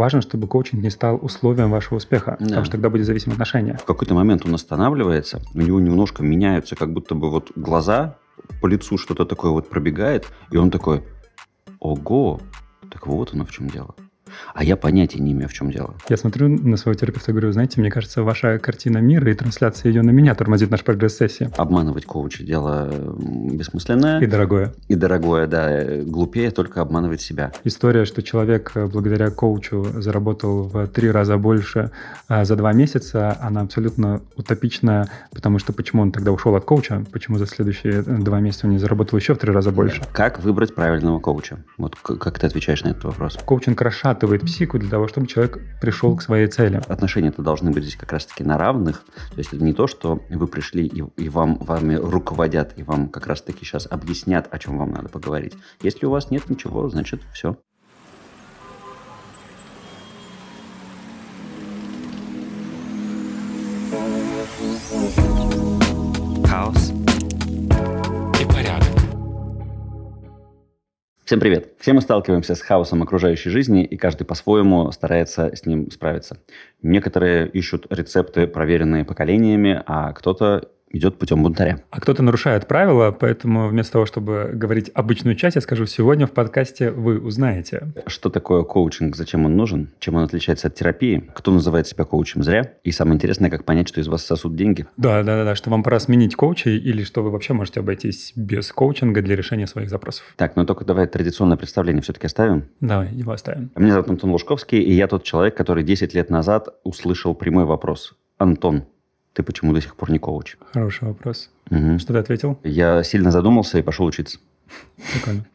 важно, чтобы коучинг не стал условием вашего успеха, да. потому что тогда будет зависимо отношения. В какой-то момент он останавливается, у него немножко меняются, как будто бы вот глаза, по лицу что-то такое вот пробегает, и он такой, ого, так вот оно в чем дело. А я понятия не имею, в чем дело. Я смотрю на своего терапевта и говорю, знаете, мне кажется, ваша картина мира и трансляция ее на меня тормозит наш прогресс сессии. Обманывать коуча дело бессмысленное. И дорогое. И дорогое, да. Глупее только обманывать себя. История, что человек э, благодаря коучу заработал в три раза больше а, за два месяца, она абсолютно утопичная, потому что почему он тогда ушел от коуча, почему за следующие э, два месяца он не заработал еще в три раза больше. Как выбрать правильного коуча? Вот как ты отвечаешь на этот вопрос? Коучинг расшатывает воспитывает психику для того, чтобы человек пришел к своей цели. Отношения-то должны быть здесь как раз-таки на равных. То есть это не то, что вы пришли и, и вам вами руководят, и вам как раз-таки сейчас объяснят, о чем вам надо поговорить. Если у вас нет ничего, значит все. Всем привет! Все мы сталкиваемся с хаосом окружающей жизни, и каждый по-своему старается с ним справиться. Некоторые ищут рецепты, проверенные поколениями, а кто-то идет путем бунтаря. А кто-то нарушает правила, поэтому вместо того, чтобы говорить обычную часть, я скажу, сегодня в подкасте вы узнаете. Что такое коучинг, зачем он нужен, чем он отличается от терапии, кто называет себя коучем зря, и самое интересное, как понять, что из вас сосут деньги. Да, да, да, что вам пора сменить коуча или что вы вообще можете обойтись без коучинга для решения своих запросов. Так, ну только давай традиционное представление все-таки оставим. Давай, его оставим. Меня зовут Антон Лужковский, и я тот человек, который 10 лет назад услышал прямой вопрос. Антон, ты почему до сих пор не коуч? Хороший вопрос. Угу. Что ты ответил? Я сильно задумался и пошел учиться. Прикольно.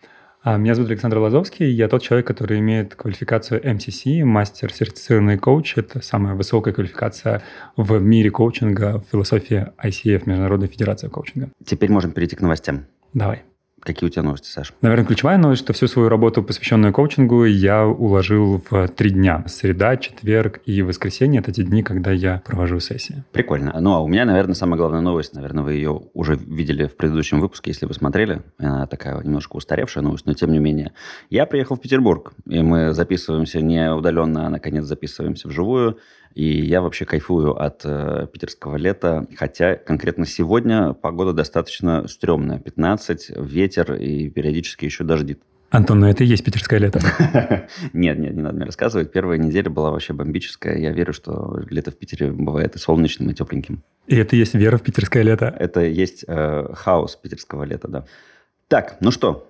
А, меня зовут Александр Лазовский, я тот человек, который имеет квалификацию MCC, мастер сертифицированный коуч. Это самая высокая квалификация в мире коучинга, в философии ICF, Международной Федерации коучинга. Теперь можем перейти к новостям. Давай. Какие у тебя новости, Саша? Наверное, ключевая новость, что всю свою работу, посвященную коучингу, я уложил в три дня. Среда, четверг и воскресенье – это те дни, когда я провожу сессии. Прикольно. Ну, а у меня, наверное, самая главная новость, наверное, вы ее уже видели в предыдущем выпуске, если вы смотрели. Она такая немножко устаревшая новость, но тем не менее. Я приехал в Петербург, и мы записываемся не удаленно, а наконец записываемся вживую. И я вообще кайфую от э, питерского лета, хотя конкретно сегодня погода достаточно стрёмная. 15, ветер и периодически еще дождит. Антон, ну это и есть питерское лето. Нет, нет, не надо мне рассказывать. Первая неделя была вообще бомбическая. Я верю, что лето в Питере бывает и солнечным, и тепленьким. И это есть вера в питерское лето? Это есть э, хаос питерского лета, да. Так, ну что,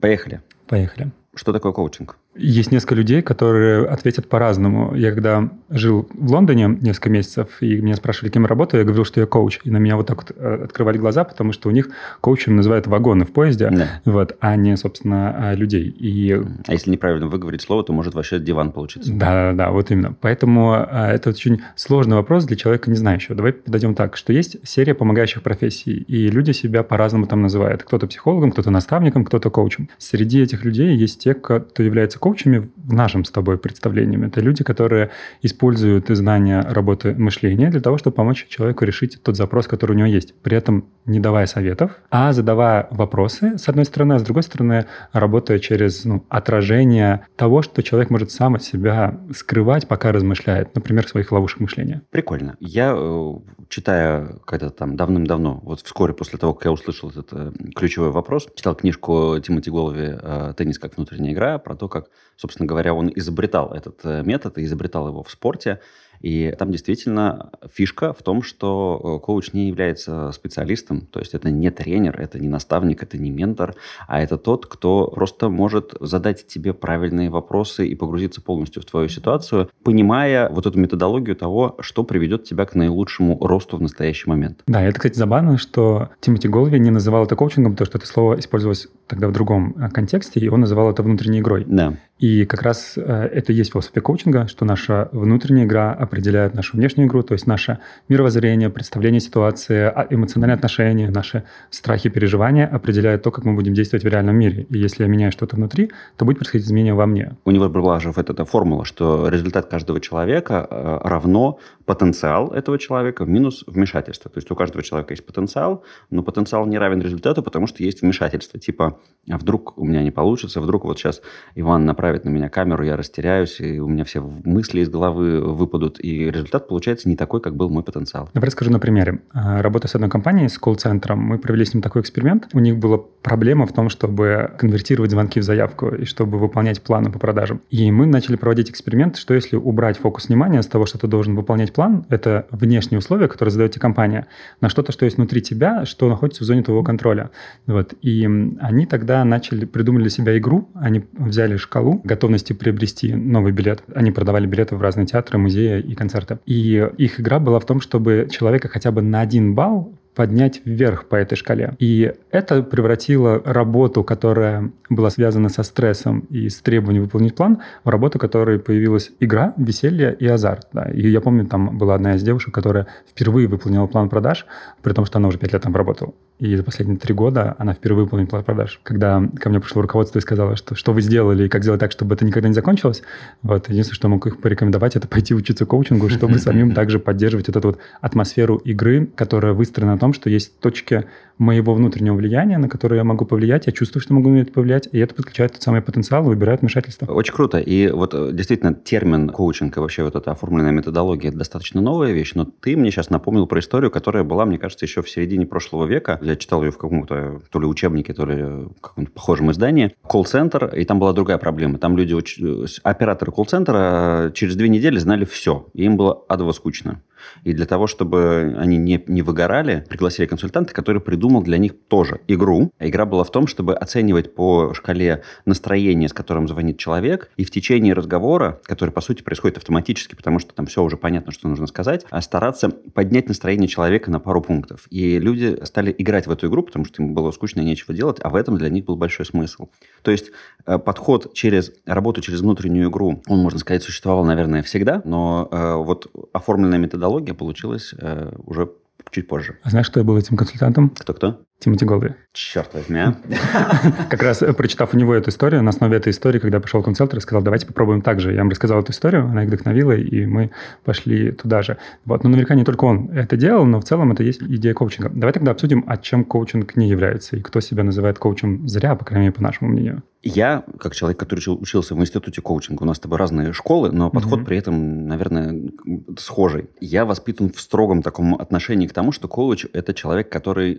поехали. Поехали. Что такое коучинг? Есть несколько людей, которые ответят по-разному. Я когда жил в Лондоне несколько месяцев, и меня спрашивали, кем я работаю, я говорил, что я коуч. И на меня вот так вот э, открывали глаза, потому что у них коучем называют вагоны в поезде, да. вот, а не, собственно, а, людей. И... А если неправильно выговорить слово, то может вообще диван получиться. Да, да, да, вот именно. Поэтому а, это очень сложный вопрос для человека, не знающего. Давай подойдем так, что есть серия помогающих профессий, и люди себя по-разному там называют. Кто-то психологом, кто-то наставником, кто-то коучем. Среди этих людей есть те, кто является коучами в нашем с тобой представлении. Это люди, которые используют знания работы мышления для того, чтобы помочь человеку решить тот запрос, который у него есть. При этом не давая советов, а задавая вопросы, с одной стороны, а с другой стороны, работая через ну, отражение того, что человек может сам от себя скрывать, пока размышляет, например, своих ловушек мышления. Прикольно. Я, э, читая когда-то там давным-давно, вот вскоре после того, как я услышал этот э, ключевой вопрос, читал книжку Тимоти Голови э, «Теннис как внутренняя игра», про то, как, собственно говоря, он изобретал этот э, метод и изобретал его в спорте. И там действительно фишка в том, что э, коуч не является специалистом, то есть это не тренер, это не наставник, это не ментор, а это тот, кто просто может задать тебе правильные вопросы и погрузиться полностью в твою ситуацию, понимая вот эту методологию того, что приведет тебя к наилучшему росту в настоящий момент. Да, это, кстати, забавно, что Тимоти Голви не называл это коучингом, потому что это слово использовалось тогда в другом э, контексте, и он называл это внутренней игрой. Да. И как раз э, это и есть философия коучинга, что наша внутренняя игра определяет нашу внешнюю игру, то есть наше мировоззрение, представление ситуации, а, эмоциональные отношения, наши страхи, переживания определяют то, как мы будем действовать в реальном мире. И если я меняю что-то внутри, то будет происходить изменение во мне. У него была же вот эта формула, что результат каждого человека э, равно потенциал этого человека минус вмешательство. То есть у каждого человека есть потенциал, но потенциал не равен результату, потому что есть вмешательство. Типа, а вдруг у меня не получится, вдруг вот сейчас Иван направит направит на меня камеру, я растеряюсь, и у меня все мысли из головы выпадут, и результат получается не такой, как был мой потенциал. Давай расскажу на примере. А, работая с одной компанией, с колл-центром, мы провели с ним такой эксперимент. У них была проблема в том, чтобы конвертировать звонки в заявку и чтобы выполнять планы по продажам. И мы начали проводить эксперимент, что если убрать фокус внимания с того, что ты должен выполнять план, это внешние условия, которые задает тебе компания, на что-то, что есть внутри тебя, что находится в зоне твоего контроля. Вот. И они тогда начали, придумали для себя игру, они взяли шкалу готовности приобрести новый билет. Они продавали билеты в разные театры, музеи и концерты. И их игра была в том, чтобы человека хотя бы на один балл поднять вверх по этой шкале. И это превратило работу, которая была связана со стрессом и с требованием выполнить план, в работу, в которой появилась игра, веселье и азарт. Да. И я помню, там была одна из девушек, которая впервые выполнила план продаж, при том, что она уже пять лет там работала. И за последние три года она впервые выполнила план продаж. Когда ко мне пришло руководство и сказала, что что вы сделали и как сделать так, чтобы это никогда не закончилось, вот, единственное, что могу их порекомендовать, это пойти учиться коучингу, чтобы самим также поддерживать вот эту вот атмосферу игры, которая выстроена том, что есть точки моего внутреннего влияния, на которые я могу повлиять, я чувствую, что могу на это повлиять, и это подключает тот самый потенциал и выбирает вмешательство. Очень круто. И вот э, действительно термин коучинг и вообще вот эта оформленная методология – это достаточно новая вещь, но ты мне сейчас напомнил про историю, которая была, мне кажется, еще в середине прошлого века. Я читал ее в каком-то то ли учебнике, то ли в каком-то похожем издании. Колл-центр, и там была другая проблема. Там люди, э, операторы колл-центра э, через две недели знали все, и им было адово скучно. И для того, чтобы они не, не выгорали, пригласили консультанта, который придумал для них тоже игру. Игра была в том, чтобы оценивать по шкале настроения, с которым звонит человек, и в течение разговора, который, по сути, происходит автоматически, потому что там все уже понятно, что нужно сказать, а стараться поднять настроение человека на пару пунктов. И люди стали играть в эту игру, потому что им было скучно и нечего делать, а в этом для них был большой смысл. То есть э, подход через работу через внутреннюю игру, он, можно сказать, существовал, наверное, всегда, но э, вот оформленная методология методология получилась э, уже чуть позже. А знаешь, что я был этим консультантом? Кто-кто? Тимоти Голды. Черт возьми, а? Как раз э, прочитав у него эту историю, на основе этой истории, когда в консультер, сказал, давайте попробуем так же. Я им рассказал эту историю, она их вдохновила, и мы пошли туда же. Вот. Но наверняка не только он это делал, но в целом это есть идея коучинга. Давай тогда обсудим, о чем коучинг не является, и кто себя называет коучем зря, по крайней мере, по нашему мнению. Я, как человек, который учился в институте коучинга, у нас с тобой разные школы, но подход mm-hmm. при этом, наверное, схожий. Я воспитан в строгом таком отношении к тому, что коуч – это человек, который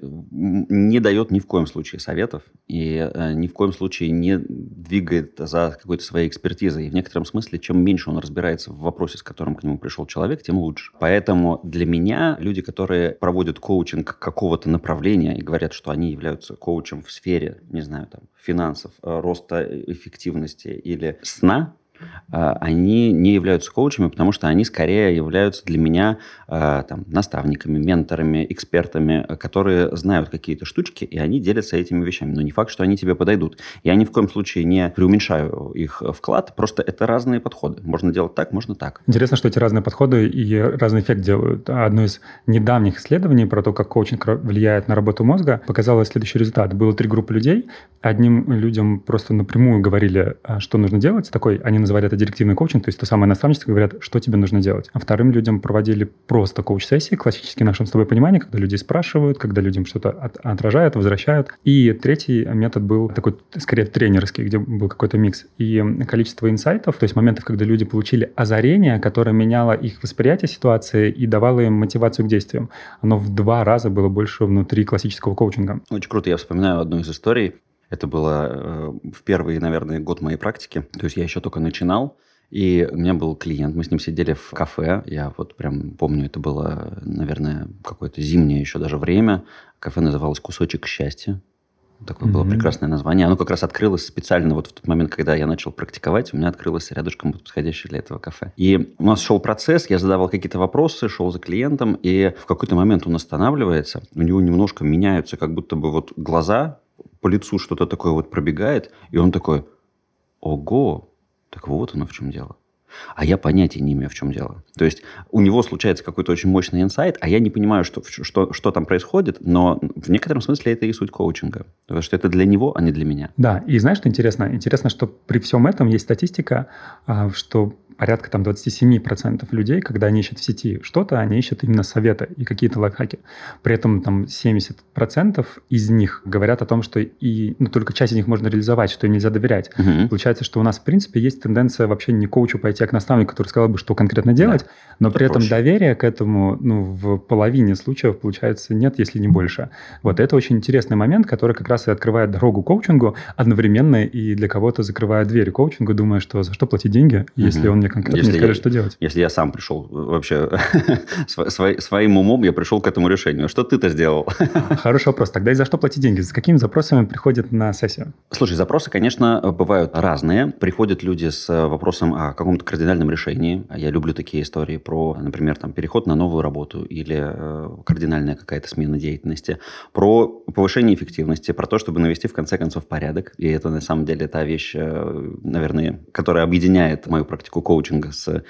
не дает ни в коем случае советов и э, ни в коем случае не двигает за какой-то своей экспертизой. И в некотором смысле, чем меньше он разбирается в вопросе, с которым к нему пришел человек, тем лучше. Поэтому для меня люди, которые проводят коучинг какого-то направления и говорят, что они являются коучем в сфере, не знаю, там, финансов, э, роста эффективности или сна, они не являются коучами, потому что они скорее являются для меня а, там, наставниками, менторами, экспертами, которые знают какие-то штучки, и они делятся этими вещами. Но не факт, что они тебе подойдут. Я ни в коем случае не преуменьшаю их вклад, просто это разные подходы. Можно делать так, можно так. Интересно, что эти разные подходы и разный эффект делают. Одно из недавних исследований про то, как коучинг влияет на работу мозга, показало следующий результат. Было три группы людей. Одним людям просто напрямую говорили, что нужно делать. Такой, они называли называли это директивный коучинг, то есть то самое наставничество, говорят, что тебе нужно делать. А вторым людям проводили просто коуч-сессии, классические нашем с тобой понимание, когда люди спрашивают, когда людям что-то от, отражают, возвращают. И третий метод был такой, скорее, тренерский, где был какой-то микс. И количество инсайтов, то есть моментов, когда люди получили озарение, которое меняло их восприятие ситуации и давало им мотивацию к действиям, оно в два раза было больше внутри классического коучинга. Очень круто. Я вспоминаю одну из историй. Это было э, в первый, наверное, год моей практики. То есть я еще только начинал. И у меня был клиент, мы с ним сидели в кафе. Я вот прям помню, это было, наверное, какое-то зимнее еще даже время. Кафе называлось «Кусочек счастья». Такое mm-hmm. было прекрасное название. Оно как раз открылось специально вот в тот момент, когда я начал практиковать. У меня открылось рядышком подходящее для этого кафе. И у нас шел процесс, я задавал какие-то вопросы, шел за клиентом, и в какой-то момент он останавливается, у него немножко меняются как будто бы вот глаза, по лицу что-то такое вот пробегает, и он такой, ого, так вот оно в чем дело. А я понятия не имею, в чем дело. То есть у него случается какой-то очень мощный инсайт, а я не понимаю, что, что, что там происходит, но в некотором смысле это и суть коучинга. Потому что это для него, а не для меня. Да, и знаешь, что интересно? Интересно, что при всем этом есть статистика, а, что порядка там 27% людей, когда они ищут в сети что-то, они ищут именно советы и какие-то лайфхаки. При этом там 70% из них говорят о том, что и ну, только часть из них можно реализовать, что им нельзя доверять. Угу. Получается, что у нас, в принципе, есть тенденция вообще не коучу пойти, а к наставнику, который сказал бы, что конкретно делать, да. но Это при этом доверия к этому ну, в половине случаев, получается, нет, если не больше. Вот это очень интересный момент, который как раз и открывает дорогу коучингу одновременно и для кого-то закрывает двери коучингу, думая, что за что платить деньги, если угу. он мне конкретно если не скажет, я, что делать. Если я сам пришел вообще своим умом, я пришел к этому решению. Что ты-то сделал? Хороший вопрос. Тогда и за что платить деньги? С какими запросами приходят на сессию? Слушай, запросы, конечно, бывают разные. Приходят люди с вопросом о каком-то кардинальном решении. Я люблю такие истории про, например, там, переход на новую работу или э, кардинальная какая-то смена деятельности, про повышение эффективности, про то, чтобы навести в конце концов порядок. И это на самом деле та вещь, э, наверное, которая объединяет мою практику коучинга с э,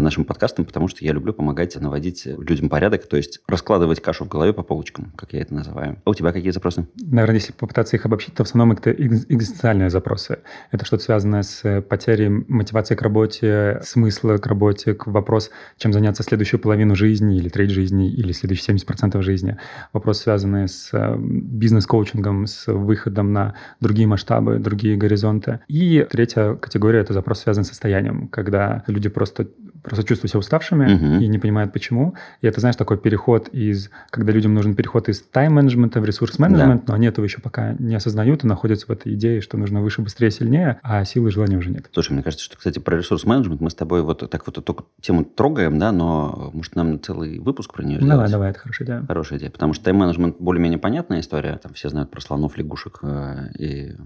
нашим подкастом, потому что я люблю помогать наводить людям порядок, то есть раскладывать кашу в голове по полочкам, как я это называю. А у тебя какие запросы? Наверное, если попытаться их обобщить, то в основном это экзистенциальные запросы. Это что-то связанное с потерей мотивации к работе, смысла к работе, к вопрос, чем заняться следующую половину жизни или треть жизни, или следующие 70% жизни. Вопрос, связанный с э, бизнес-коучингом, с выходом на другие масштабы, другие горизонты. И третья категория – это запрос, связанный с состоянием, когда люди просто, просто чувствуют себя уставшими uh-huh. и не понимают, почему. И это, знаешь, такой переход из, когда людям нужен переход из тайм-менеджмента в ресурс-менеджмент, да. но они этого еще пока не осознают и находятся в этой идее, что нужно выше, быстрее, сильнее, а силы и желания уже нет. Слушай, мне кажется, что, кстати, про ресурс-менеджмент мы с тобой вот так вот только тему трогаем, да, но может нам целый выпуск про нее сделать? Давай, давай, это хорошая идея. Хорошая идея, потому что тайм-менеджмент более-менее понятная история, там все знают про слонов, лягушек э, и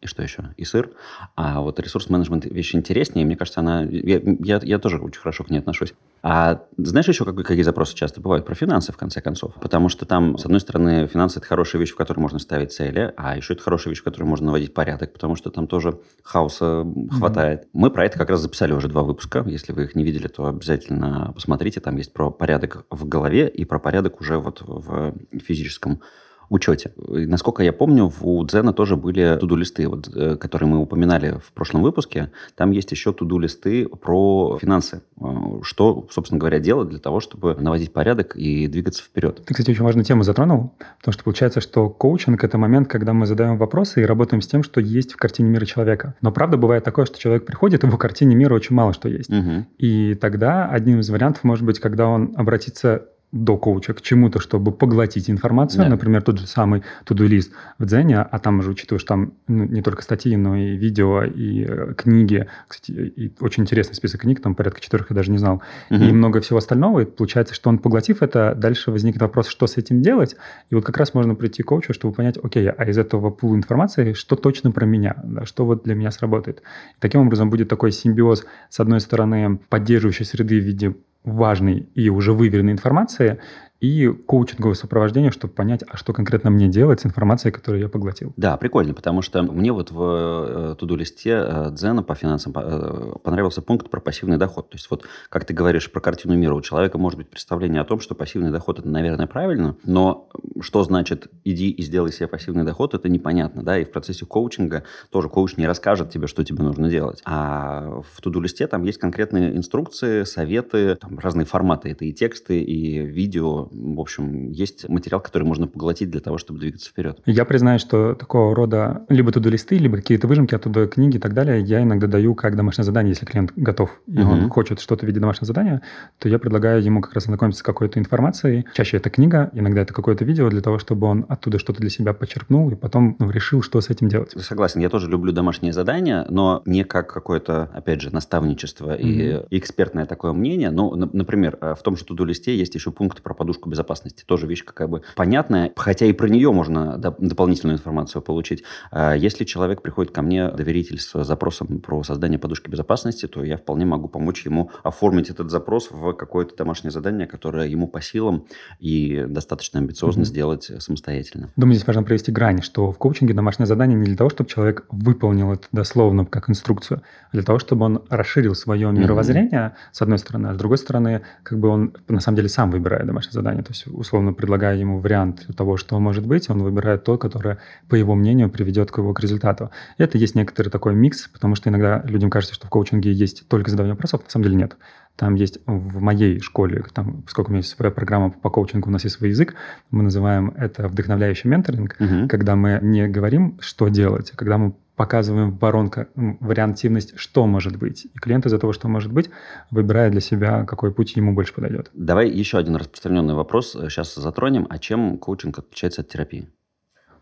и что еще? И сыр. А вот ресурс-менеджмент вещь интереснее. Мне кажется, она... Я, я, я тоже очень хорошо к ней отношусь. А знаешь еще, какие, какие запросы часто бывают? Про финансы, в конце концов. Потому что там, с одной стороны, финансы – это хорошая вещь, в которой можно ставить цели, а еще это хорошая вещь, в которой можно наводить порядок, потому что там тоже хаоса хватает. Mm-hmm. Мы про это как раз записали уже два выпуска. Если вы их не видели, то обязательно посмотрите. Там есть про порядок в голове и про порядок уже вот в физическом учете. И, насколько я помню, у Дзена тоже были туду-листы, вот, э, которые мы упоминали в прошлом выпуске. Там есть еще туду-листы про финансы. Э, что, собственно говоря, делать для того, чтобы наводить порядок и двигаться вперед. Ты, кстати, очень важную тему затронул, потому что получается, что коучинг – это момент, когда мы задаем вопросы и работаем с тем, что есть в картине мира человека. Но правда бывает такое, что человек приходит, и в картине мира очень мало что есть. Угу. И тогда одним из вариантов может быть, когда он обратится до коуча к чему-то, чтобы поглотить информацию, да. например, тот же самый туду-лист в Дзене, а там же, учитывая, что там ну, не только статьи, но и видео, и э, книги, кстати, и очень интересный список книг, там порядка четырех я даже не знал, угу. и много всего остального, и получается, что он, поглотив это, дальше возникнет вопрос, что с этим делать, и вот как раз можно прийти к коучу, чтобы понять, окей, а из этого пула информации, что точно про меня, да, что вот для меня сработает. И таким образом будет такой симбиоз, с одной стороны, поддерживающей среды в виде важной и уже выверенной информации, и коучинговое сопровождение, чтобы понять, а что конкретно мне делать с информацией, которую я поглотил. Да, прикольно, потому что мне вот в э, туду-листе э, Дзена по финансам э, понравился пункт про пассивный доход. То есть вот, как ты говоришь про картину мира, у человека может быть представление о том, что пассивный доход – это, наверное, правильно, но что значит «иди и сделай себе пассивный доход» – это непонятно, да, и в процессе коучинга тоже коуч не расскажет тебе, что тебе нужно делать. А в туду-листе там есть конкретные инструкции, советы, там разные форматы. Это и тексты, и видео, в общем, есть материал, который можно поглотить для того, чтобы двигаться вперед. Я признаю, что такого рода либо туду-листы, либо какие-то выжимки оттуда, книги и так далее, я иногда даю как домашнее задание, если клиент готов, и угу. он хочет что-то в виде домашнего задания, то я предлагаю ему как раз ознакомиться с какой-то информацией. Чаще это книга, иногда это какое-то видео для того, чтобы он оттуда что-то для себя почерпнул и потом ну, решил, что с этим делать. Согласен, я тоже люблю домашние задания, но не как какое-то, опять же, наставничество угу. и экспертное такое мнение. Ну, например, э, в том же туду-листе есть еще пункт про подушку подушку безопасности. Тоже вещь как бы понятная, хотя и про нее можно дополнительную информацию получить. А если человек приходит ко мне, доверитель с запросом про создание подушки безопасности, то я вполне могу помочь ему оформить этот запрос в какое-то домашнее задание, которое ему по силам и достаточно амбициозно mm-hmm. сделать самостоятельно. Думаю, здесь важно провести грань, что в коучинге домашнее задание не для того, чтобы человек выполнил это дословно как инструкцию, а для того, чтобы он расширил свое мировоззрение, mm-hmm. с одной стороны, а с другой стороны, как бы он на самом деле сам выбирает домашнее задание задание. То есть, условно предлагая ему вариант того, что может быть, он выбирает то, которое, по его мнению, приведет к его к результату. И это есть некоторый такой микс, потому что иногда людям кажется, что в коучинге есть только задавание вопросов, на самом деле нет. Там есть в моей школе, там, сколько у меня есть своя программа по коучингу, у нас есть свой язык, мы называем это вдохновляющий менторинг, угу. когда мы не говорим, что делать, а когда мы показываем воронка, вариантивность, что может быть. И клиент из-за того, что может быть, выбирает для себя, какой путь ему больше подойдет. Давай еще один распространенный вопрос сейчас затронем. А чем коучинг отличается от терапии?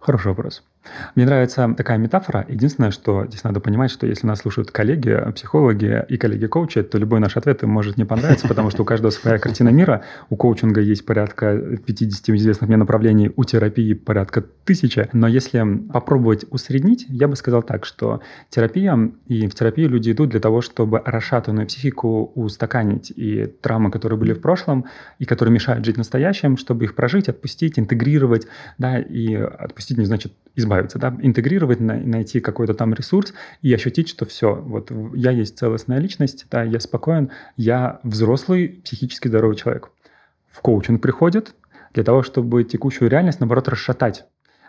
Хороший вопрос. Мне нравится такая метафора. Единственное, что здесь надо понимать, что если нас слушают коллеги, психологи и коллеги-коучи, то любой наш ответ им может не понравиться, потому что у каждого своя картина мира. У коучинга есть порядка 50 известных мне направлений, у терапии порядка тысячи. Но если попробовать усреднить, я бы сказал так, что терапия, и в терапию люди идут для того, чтобы расшатанную психику устаканить, и травмы, которые были в прошлом, и которые мешают жить настоящим, чтобы их прожить, отпустить, интегрировать, да, и отпустить не значит избавиться, да, интегрировать, найти какой-то там ресурс и ощутить, что все, вот я есть целостная личность, да, я спокоен, я взрослый, психически здоровый человек. В коучинг приходит для того, чтобы текущую реальность, наоборот, расшатать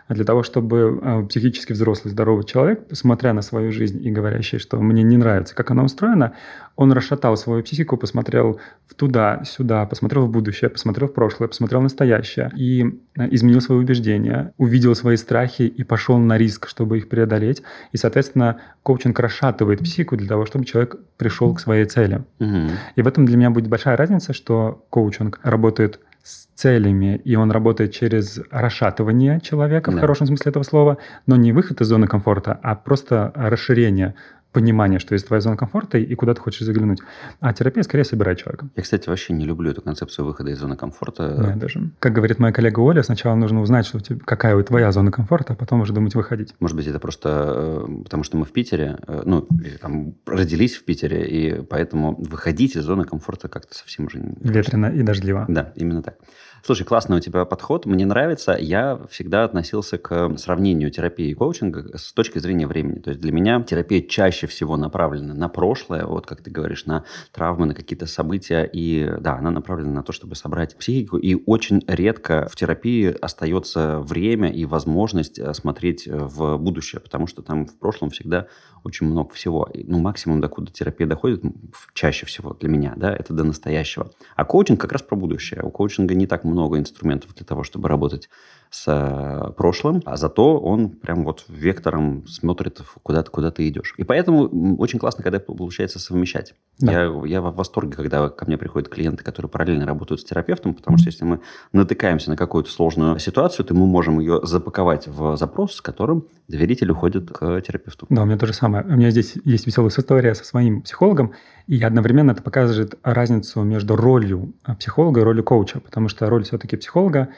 для того, чтобы э, психически взрослый, здоровый человек, смотря на свою жизнь и говорящий, что мне не нравится, как она устроена, он расшатал свою психику, посмотрел туда, сюда, посмотрел в будущее, посмотрел в прошлое, посмотрел в настоящее и э, изменил свои убеждения, увидел свои страхи и пошел на риск, чтобы их преодолеть. И, соответственно, коучинг расшатывает психику для того, чтобы человек пришел к своей цели. Угу. И в этом для меня будет большая разница, что коучинг работает с целями, и он работает через расшатывание человека да. в хорошем смысле этого слова, но не выход из зоны комфорта, а просто расширение понимание, что есть твоя зона комфорта и куда ты хочешь заглянуть. А терапия скорее собирает человека. Я, кстати, вообще не люблю эту концепцию выхода из зоны комфорта. Да, даже. Как говорит моя коллега Оля, сначала нужно узнать, что у тебя, какая у твоя зона комфорта, а потом уже думать выходить. Может быть, это просто э, потому, что мы в Питере, э, ну, там, родились в Питере, и поэтому выходить из зоны комфорта как-то совсем уже... Не Ветрено и дождливо. Да, именно так. Слушай, классный у тебя подход, мне нравится. Я всегда относился к сравнению терапии и коучинга с точки зрения времени. То есть для меня терапия чаще всего направлена на прошлое, вот как ты говоришь, на травмы, на какие-то события. И да, она направлена на то, чтобы собрать психику. И очень редко в терапии остается время и возможность э, смотреть э, в будущее, потому что там в прошлом всегда очень много всего. Ну, максимум, докуда терапия доходит, чаще всего для меня, да, это до настоящего. А коучинг как раз про будущее. У коучинга не так много инструментов для того, чтобы работать с э, прошлым, а зато он прям вот вектором смотрит, куда, ты куда ты идешь. И поэтому очень классно, когда получается совмещать. Да. Я, я в восторге, когда ко мне приходят клиенты, которые параллельно работают с терапевтом, потому что если мы натыкаемся на какую-то сложную ситуацию, то мы можем ее запаковать в запрос, с которым доверитель уходит к терапевту. Да, у меня то же самое. У меня здесь есть веселая история со своим психологом, и одновременно это показывает разницу между ролью психолога и ролью коуча, потому что роль все-таки психолога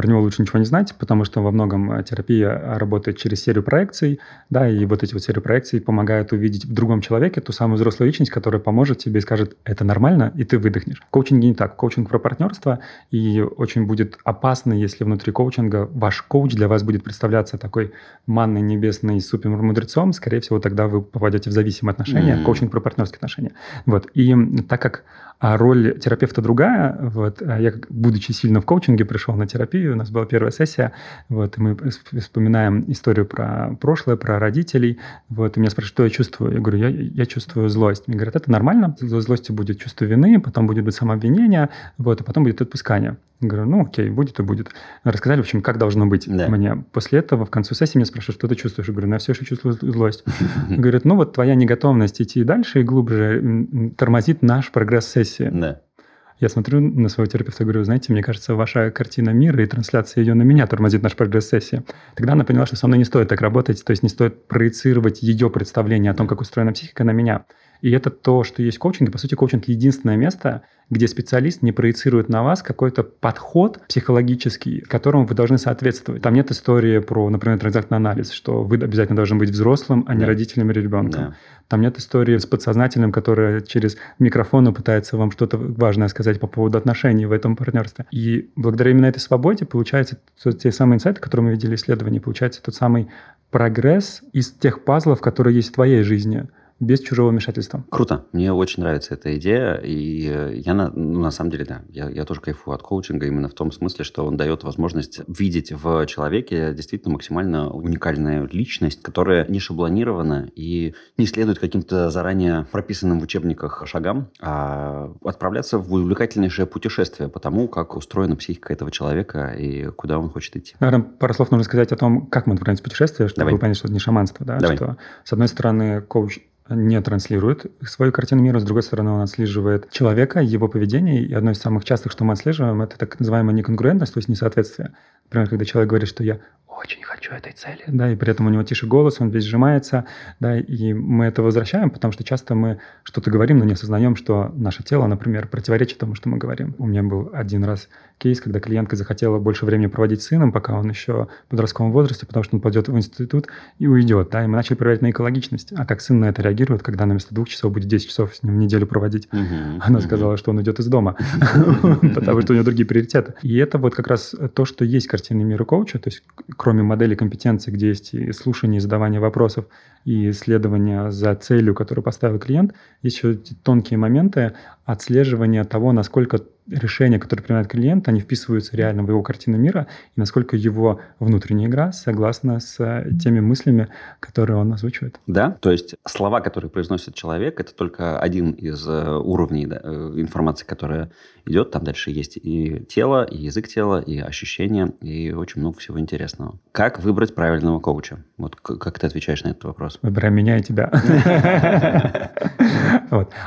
про него лучше ничего не знать, потому что во многом э, терапия э, работает через серию проекций, да, и вот эти вот серии проекций помогают увидеть в другом человеке ту самую взрослую личность, которая поможет тебе и скажет, это нормально, и ты выдохнешь. В коучинге не так. Коучинг про партнерство, и очень будет опасно, если внутри коучинга ваш коуч для вас будет представляться такой манной небесной супер мудрецом, скорее всего, тогда вы попадете в зависимые отношения, mm-hmm. коучинг про партнерские отношения. Вот. И так как а роль терапевта другая. Вот. А я, будучи сильно в коучинге, пришел на терапию, у нас была первая сессия, вот, и мы вспоминаем историю про прошлое, про родителей. Вот, и меня спрашивают, что я чувствую. Я говорю, я, я чувствую злость. Мне говорят, это нормально, злости будет чувство вины, потом будет быть самообвинение, вот, а потом будет отпускание. Я говорю, ну окей, будет и будет. Рассказали, в общем, как должно быть да. мне. После этого в конце сессии меня спрашивают, что ты чувствуешь? Я говорю, ну я все еще чувствую злость. Говорят, ну вот твоя неготовность идти дальше и глубже тормозит наш прогресс сессии. Да. Я смотрю на своего терапевта и говорю, знаете, мне кажется, ваша картина мира и трансляция ее на меня тормозит наш прогресс сессии. Тогда она поняла, что со мной не стоит так работать, то есть не стоит проецировать ее представление о том, как устроена психика на меня. И это то, что есть в коучинге. По сути, коучинг – единственное место, где специалист не проецирует на вас какой-то подход психологический, которому вы должны соответствовать. Там нет истории про, например, транзактный анализ, что вы обязательно должны быть взрослым, а не да. родителем или ребенком. Да. Там нет истории с подсознательным, которое через микрофон пытается вам что-то важное сказать по поводу отношений в этом партнерстве. И благодаря именно этой свободе получается те самые инсайты, которые мы видели в исследовании, получается тот самый прогресс из тех пазлов, которые есть в твоей жизни – без чужого вмешательства. Круто. Мне очень нравится эта идея. И э, я, на, ну, на самом деле, да, я, я тоже кайфую от коучинга именно в том смысле, что он дает возможность видеть в человеке действительно максимально уникальную личность, которая не шаблонирована и не следует каким-то заранее прописанным в учебниках шагам, а отправляться в увлекательнейшее путешествие по тому, как устроена психика этого человека и куда он хочет идти. Наверное, пару слов нужно сказать о том, как мы отправляемся в путешествие, чтобы Давай. понять, что это не шаманство. Да? Давай. Что, с одной стороны, коуч не транслирует свою картину мира, с другой стороны, он отслеживает человека, его поведение, и одно из самых частых, что мы отслеживаем, это так называемая неконгруентность, то есть несоответствие. Например, когда человек говорит, что я очень хочу этой цели, да, и при этом у него тише голос, он весь сжимается, да, и мы это возвращаем, потому что часто мы что-то говорим, но не осознаем, что наше тело, например, противоречит тому, что мы говорим. У меня был один раз кейс, когда клиентка захотела больше времени проводить с сыном, пока он еще в подростковом возрасте, потому что он пойдет в институт и уйдет, да, и мы начали проверять на экологичность, а как сын на это реагирует, когда на вместо двух часов будет 10 часов с ним неделю проводить. Она сказала, что он уйдет из дома, потому что у него другие приоритеты. И это вот как раз то, что есть картинный мир у коуча, то есть кроме модели компетенции, где есть и слушание, и задавание вопросов, и исследование за целью, которую поставил клиент, есть еще тонкие моменты отслеживания того, насколько решения, которые принимает клиент, они вписываются реально в его картину мира, и насколько его внутренняя игра согласна с теми мыслями, которые он озвучивает. Да, то есть слова, которые произносит человек, это только один из э, уровней да, э, информации, которая идет. Там дальше есть и тело, и язык тела, и ощущения, и очень много всего интересного. Как выбрать правильного коуча? Вот как ты отвечаешь на этот вопрос? Выбирай меня и тебя.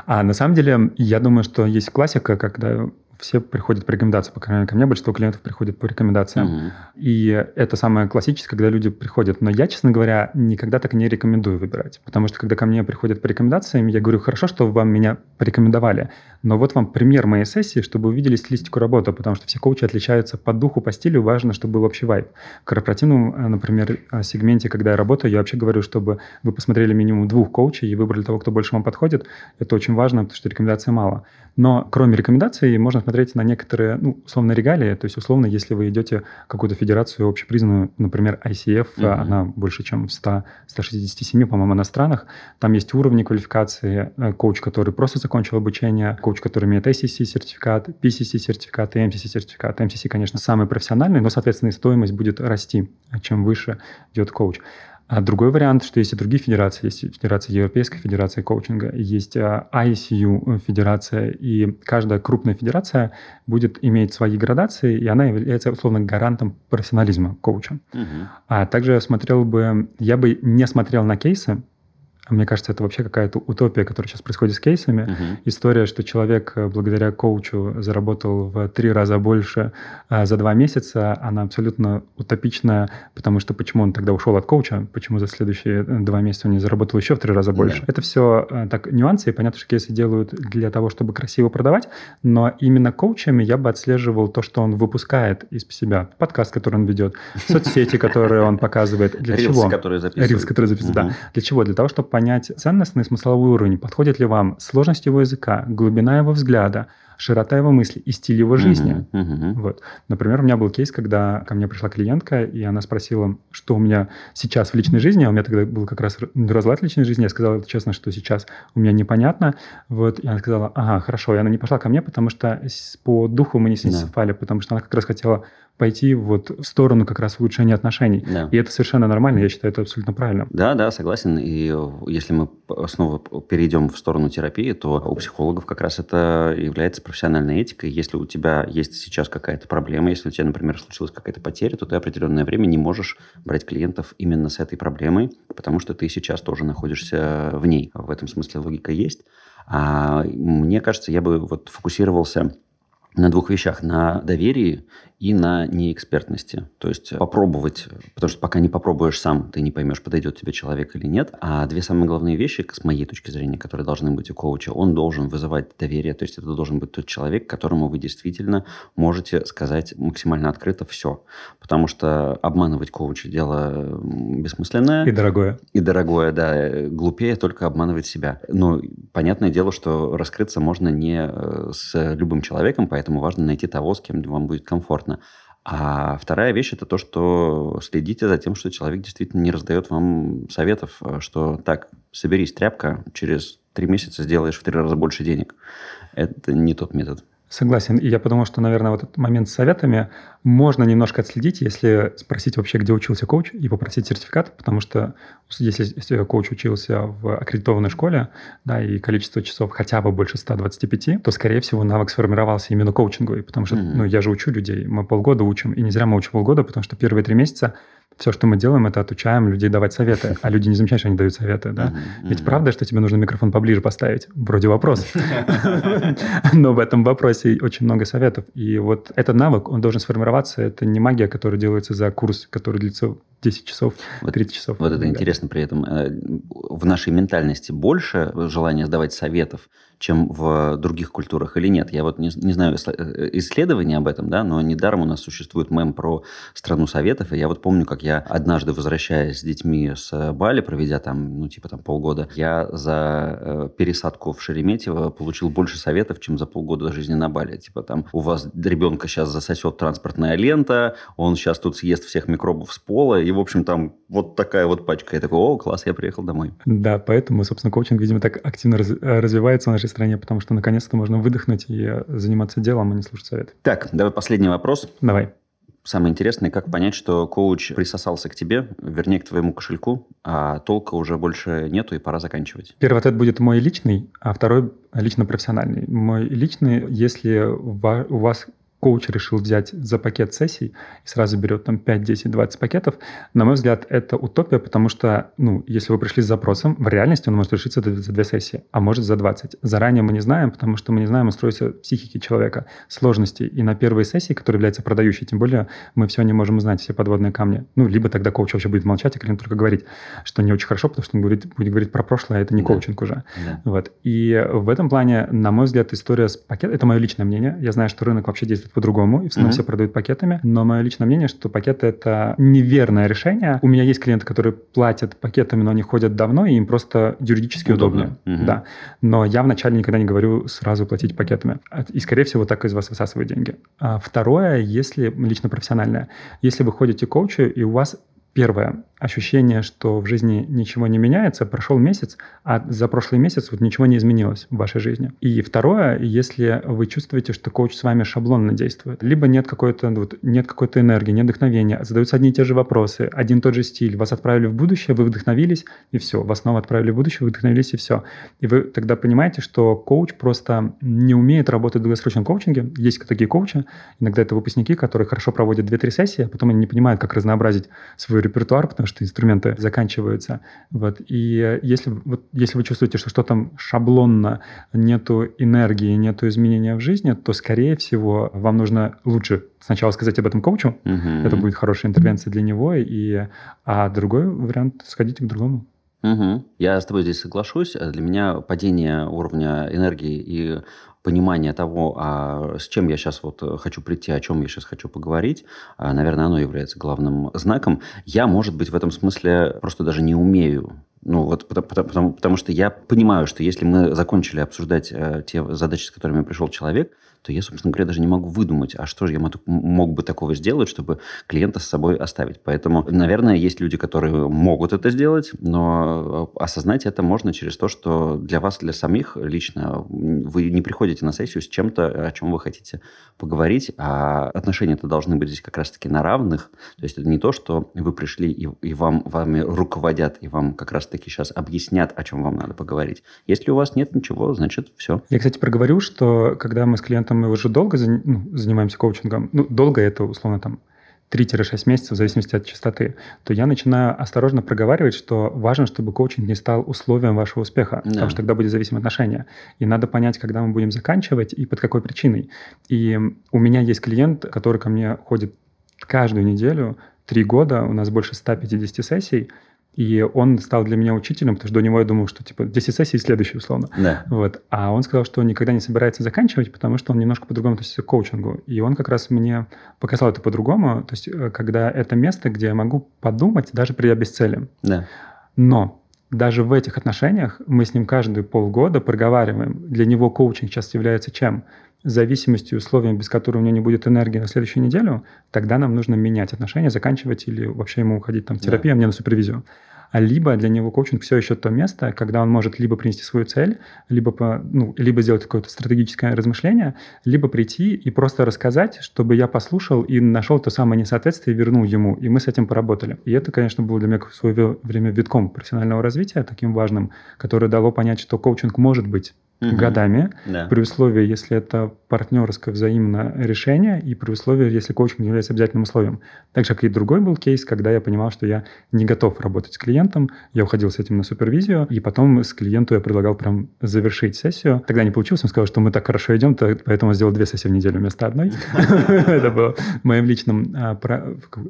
А на самом деле, я думаю, что есть классика, когда все приходят по рекомендациям, по крайней мере, ко мне большинство клиентов приходят по рекомендациям. Угу. И это самое классическое, когда люди приходят. Но я, честно говоря, никогда так не рекомендую выбирать. Потому что, когда ко мне приходят по рекомендациям, я говорю, хорошо, что вам меня порекомендовали, но вот вам пример моей сессии, чтобы увидели стилистику работы, потому что все коучи отличаются по духу, по стилю, важно, чтобы был общий вайб. В корпоративном, э, например, э, сегменте, когда я работаю, я вообще говорю, чтобы вы посмотрели минимум двух коучей и выбрали того, кто больше вам подходит. Это очень важно, потому что рекомендаций мало. Но кроме рекомендаций можно смотреть на некоторые, ну, условно, регалии. То есть, условно, если вы идете в какую-то федерацию общепризнанную, например, ICF, mm-hmm. она больше, чем в 100, 167, по-моему, на странах, там есть уровни квалификации. Э, коуч, который просто закончил обучение, коуч, который имеет ACC-сертификат, PCC-сертификат и MCC-сертификат. MCC, конечно, самый профессиональный, но, соответственно, и стоимость будет расти, чем выше идет коуч. А другой вариант, что есть и другие федерации. Есть Федерация Европейская Федерация коучинга, есть а, ICU Федерация, и каждая крупная федерация будет иметь свои градации, и она является, условно, гарантом профессионализма коуча. Угу. А также смотрел бы, я бы не смотрел на кейсы, мне кажется, это вообще какая-то утопия, которая сейчас происходит с кейсами. Uh-huh. История, что человек э, благодаря коучу заработал в три раза больше а, за два месяца, она абсолютно утопичная, потому что почему он тогда ушел от коуча, почему за следующие э, два месяца он не заработал еще в три раза больше. Yeah. Это все а, так нюансы, и понятно, что кейсы делают для того, чтобы красиво продавать, но именно коучами я бы отслеживал то, что он выпускает из себя. Подкаст, который он ведет, соцсети, которые он показывает. Для чего? которые записывает. Рилсы, которые записывает, да. Для чего? Для того, чтобы понять ценностный смысловой уровень, подходит ли вам сложность его языка, глубина его взгляда, широта его мысли и стиль его жизни. Uh-huh, uh-huh. Вот. Например, у меня был кейс, когда ко мне пришла клиентка, и она спросила, что у меня сейчас в личной жизни, а у меня тогда был как раз разлад в личной жизни, я сказал честно, что сейчас у меня непонятно, вот, и она сказала, ага, хорошо, и она не пошла ко мне, потому что по духу мы не совпали, yeah. потому что она как раз хотела пойти вот в сторону как раз улучшения отношений. Да. И это совершенно нормально, я считаю, это абсолютно правильно. Да, да, согласен. И если мы снова перейдем в сторону терапии, то у психологов как раз это является профессиональной этикой. Если у тебя есть сейчас какая-то проблема, если у тебя, например, случилась какая-то потеря, то ты определенное время не можешь брать клиентов именно с этой проблемой, потому что ты сейчас тоже находишься в ней. В этом смысле логика есть. А мне кажется, я бы вот фокусировался на двух вещах. На доверии и на неэкспертности. То есть попробовать, потому что пока не попробуешь сам, ты не поймешь, подойдет тебе человек или нет. А две самые главные вещи, с моей точки зрения, которые должны быть у коуча, он должен вызывать доверие, то есть это должен быть тот человек, которому вы действительно можете сказать максимально открыто все. Потому что обманывать коуча дело бессмысленное. И дорогое. И дорогое, да. Глупее только обманывать себя. Но понятное дело, что раскрыться можно не э, с любым человеком, поэтому важно найти того, с кем вам будет комфортно. А вторая вещь – это то, что следите за тем, что человек действительно не раздает вам советов, что так, соберись, тряпка, через три месяца сделаешь в три раза больше денег. Это не тот метод. Согласен. И я подумал, что, наверное, вот этот момент с советами можно немножко отследить, если спросить вообще, где учился коуч, и попросить сертификат, потому что если, если коуч учился в аккредитованной школе, да, и количество часов хотя бы больше 125, то, скорее всего, навык сформировался именно коучинговый, потому что, mm-hmm. ну, я же учу людей, мы полгода учим, и не зря мы учим полгода, потому что первые три месяца все, что мы делаем, это отучаем людей давать советы, а люди не замечают, что они дают советы, да? Ведь правда, что тебе нужно микрофон поближе поставить? Вроде вопрос. Но в этом вопросе очень много советов. И вот этот навык, он должен сформироваться. Это не магия, которая делается за курс, который длится 10 часов, 30 часов. Вот это интересно при этом. Э, в нашей ментальности больше желания сдавать советов, чем в других культурах или нет? Я вот не, не знаю э, исследований об этом, да, но недаром у нас существует мем про страну советов. И я вот помню, как я однажды, возвращаясь с детьми с Бали, проведя там, ну, типа там полгода, я за э, пересадку в Шереметьево получил больше советов, чем за полгода жизни на Бали. Типа там, у вас ребенка сейчас засосет транспортная лента, он сейчас тут съест всех микробов с пола, и, в общем, там вот такая вот пачка. Я такой, о, класс, я приехал домой. Да, поэтому, собственно, коучинг, видимо, так активно раз, развивается в нашей стране, потому что наконец-то можно выдохнуть и заниматься делом, а не слушать совет. Так, давай последний вопрос. Давай. Самое интересное, как понять, что коуч присосался к тебе, вернее, к твоему кошельку, а толка уже больше нету и пора заканчивать. Первый ответ будет мой личный, а второй лично профессиональный. Мой личный, если у вас коуч решил взять за пакет сессий и сразу берет там 5, 10, 20 пакетов, на мой взгляд, это утопия, потому что, ну, если вы пришли с запросом, в реальности он может решиться за две сессии, а может за 20. Заранее мы не знаем, потому что мы не знаем устройства психики человека, сложностей. И на первой сессии, которая является продающей, тем более мы все не можем знать, все подводные камни. Ну, либо тогда коуч вообще будет молчать, и клиент только говорить, что не очень хорошо, потому что он будет, будет говорить про прошлое, а это не да. коучинг уже. Да. Вот. И в этом плане, на мой взгляд, история с пакетом, это мое личное мнение, я знаю, что рынок вообще действует по-другому, и в основном mm-hmm. все продают пакетами. Но мое личное мнение, что пакеты это неверное решение. У меня есть клиенты, которые платят пакетами, но они ходят давно, и им просто юридически удобно. удобнее. Mm-hmm. Да. Но я вначале никогда не говорю сразу платить пакетами. И, скорее всего, так из вас высасывают деньги. А второе, если лично профессиональное, если вы ходите к коучу, и у вас первое ощущение, что в жизни ничего не меняется, прошел месяц, а за прошлый месяц вот ничего не изменилось в вашей жизни. И второе, если вы чувствуете, что коуч с вами шаблонно действует, либо нет какой-то вот, нет какой-то энергии, нет вдохновения, задаются одни и те же вопросы, один и тот же стиль, вас отправили в будущее, вы вдохновились, и все, вас снова отправили в будущее, вы вдохновились, и все. И вы тогда понимаете, что коуч просто не умеет работать в долгосрочном коучинге. Есть такие коучи, иногда это выпускники, которые хорошо проводят 2-3 сессии, а потом они не понимают, как разнообразить свой репертуар, потому что инструменты заканчиваются. Вот. И если, вот, если вы чувствуете, что что-то шаблонно, нету энергии, нету изменения в жизни, то, скорее всего, вам нужно лучше сначала сказать об этом коучу, угу. это будет хорошая интервенция для него, и, а другой вариант – сходите к другому. Угу. Я с тобой здесь соглашусь. Для меня падение уровня энергии и понимание того, а с чем я сейчас вот э, хочу прийти, о чем я сейчас хочу поговорить, а, наверное, оно является главным знаком. Я, может быть, в этом смысле просто даже не умею ну, вот потому, потому, потому что я понимаю, что если мы закончили обсуждать э, те задачи, с которыми пришел человек, то я, собственно говоря, даже не могу выдумать, а что же я мог, бы такого сделать, чтобы клиента с собой оставить. Поэтому, наверное, есть люди, которые могут это сделать, но осознать это можно через то, что для вас, для самих лично, вы не приходите на сессию с чем-то, о чем вы хотите поговорить, а отношения-то должны быть здесь как раз-таки на равных. То есть это не то, что вы пришли и, и вам, вами руководят, и вам как раз-таки сейчас объяснят, о чем вам надо поговорить. Если у вас нет ничего, значит все. Я, кстати, проговорю, что когда мы с клиентом мы уже долго ну, занимаемся коучингом, ну, долго это условно там 3-6 месяцев, в зависимости от частоты, то я начинаю осторожно проговаривать, что важно, чтобы коучинг не стал условием вашего успеха, да. потому что тогда будет зависимо отношения. И надо понять, когда мы будем заканчивать и под какой причиной. И у меня есть клиент, который ко мне ходит каждую неделю, три года, у нас больше 150 сессий, и он стал для меня учителем, потому что до него я думал, что типа 10 сессий и следующий, условно. Да. Вот. А он сказал, что никогда не собирается заканчивать, потому что он немножко по-другому относится к коучингу. И он как раз мне показал это по-другому. То есть, э, когда это место, где я могу подумать, даже придя без цели. Да. Но даже в этих отношениях мы с ним каждые полгода проговариваем. Для него коучинг сейчас является чем? Зависимостью условиями, без которых у него не будет энергии на следующую неделю, тогда нам нужно менять отношения, заканчивать или вообще ему уходить там в терапию, да. а мне на супервизию а либо для него коучинг все еще то место, когда он может либо принести свою цель, либо, по, ну, либо сделать какое-то стратегическое размышление, либо прийти и просто рассказать, чтобы я послушал и нашел то самое несоответствие и вернул ему, и мы с этим поработали. И это, конечно, было для меня в свое время витком профессионального развития, таким важным, которое дало понять, что коучинг может быть угу. годами, да. при условии, если это партнерское взаимное решение, и при условии, если коучинг не является обязательным условием. Так же, как и другой был кейс, когда я понимал, что я не готов работать с клиентом, я уходил с этим на супервизию, и потом с клиенту я предлагал прям завершить сессию. Тогда не получилось, он сказал, что мы так хорошо идем, поэтому сделал две сессии в неделю вместо одной. Это было моим личным, а,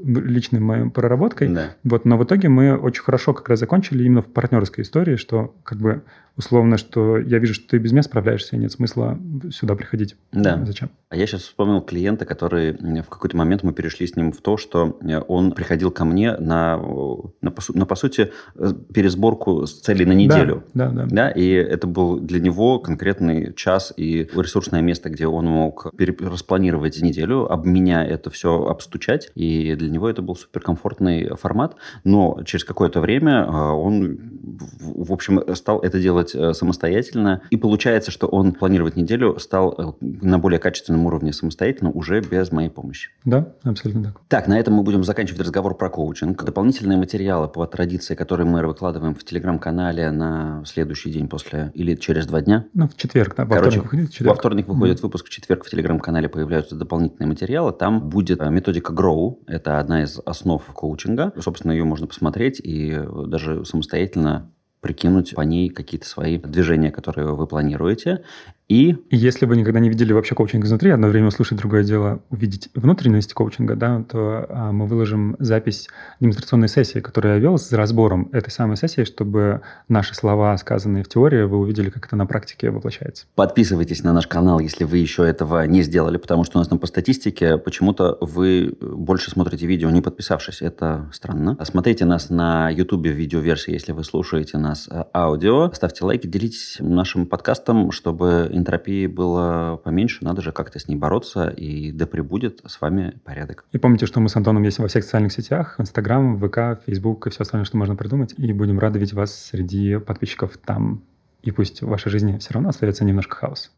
личным моим проработкой. Вот, но в итоге мы очень хорошо как раз закончили именно в партнерской истории, что как бы условно, что я вижу, что ты без меня справляешься, и нет смысла сюда приходить. Да. Зачем? А я сейчас вспомнил клиента, который в какой-то момент мы перешли с ним в то, что э, он приходил ко мне на, на, по, на по сути, э, пересборку целей на неделю. Да, да, да. да. И это был для него конкретный час и ресурсное место, где он мог распланировать неделю, об меня это все обстучать. И для него это был суперкомфортный формат. Но через какое-то время э, он, в общем, стал это делать самостоятельно. И получается, что он планировать неделю стал э, на более качественном уровне самостоятельно, уже без моей помощи. Да, абсолютно так. Так, на этом мы будем заканчивать разговор про коучинг. Дополнительные материалы по традиции, которые мы выкладываем в Телеграм-канале на следующий день после или через два дня. Ну, в четверг, да. Во Короче, вторник выходит четверг. Во вторник выходит mm-hmm. выпуск, в четверг в Телеграм-канале появляются дополнительные материалы. Там будет э, методика Grow. Это одна из основ коучинга. Собственно, ее можно посмотреть и даже самостоятельно прикинуть по ней какие-то свои движения, которые вы планируете. И... Если вы никогда не видели вообще коучинг изнутри, одно время услышать, другое дело увидеть внутренность коучинга, да, то а, мы выложим запись демонстрационной сессии, которую я вел с разбором этой самой сессии, чтобы наши слова, сказанные в теории, вы увидели, как это на практике воплощается. Подписывайтесь на наш канал, если вы еще этого не сделали, потому что у нас там по статистике почему-то вы больше смотрите видео, не подписавшись. Это странно. Смотрите нас на YouTube в видеоверсии, если вы слушаете нас а, аудио. Ставьте лайки, делитесь нашим подкастом, чтобы энтропии было поменьше, надо же как-то с ней бороться, и да пребудет с вами порядок. И помните, что мы с Антоном есть во всех социальных сетях, Инстаграм, ВК, Фейсбук и все остальное, что можно придумать, и будем рады видеть вас среди подписчиков там. И пусть в вашей жизни все равно остается немножко хаос.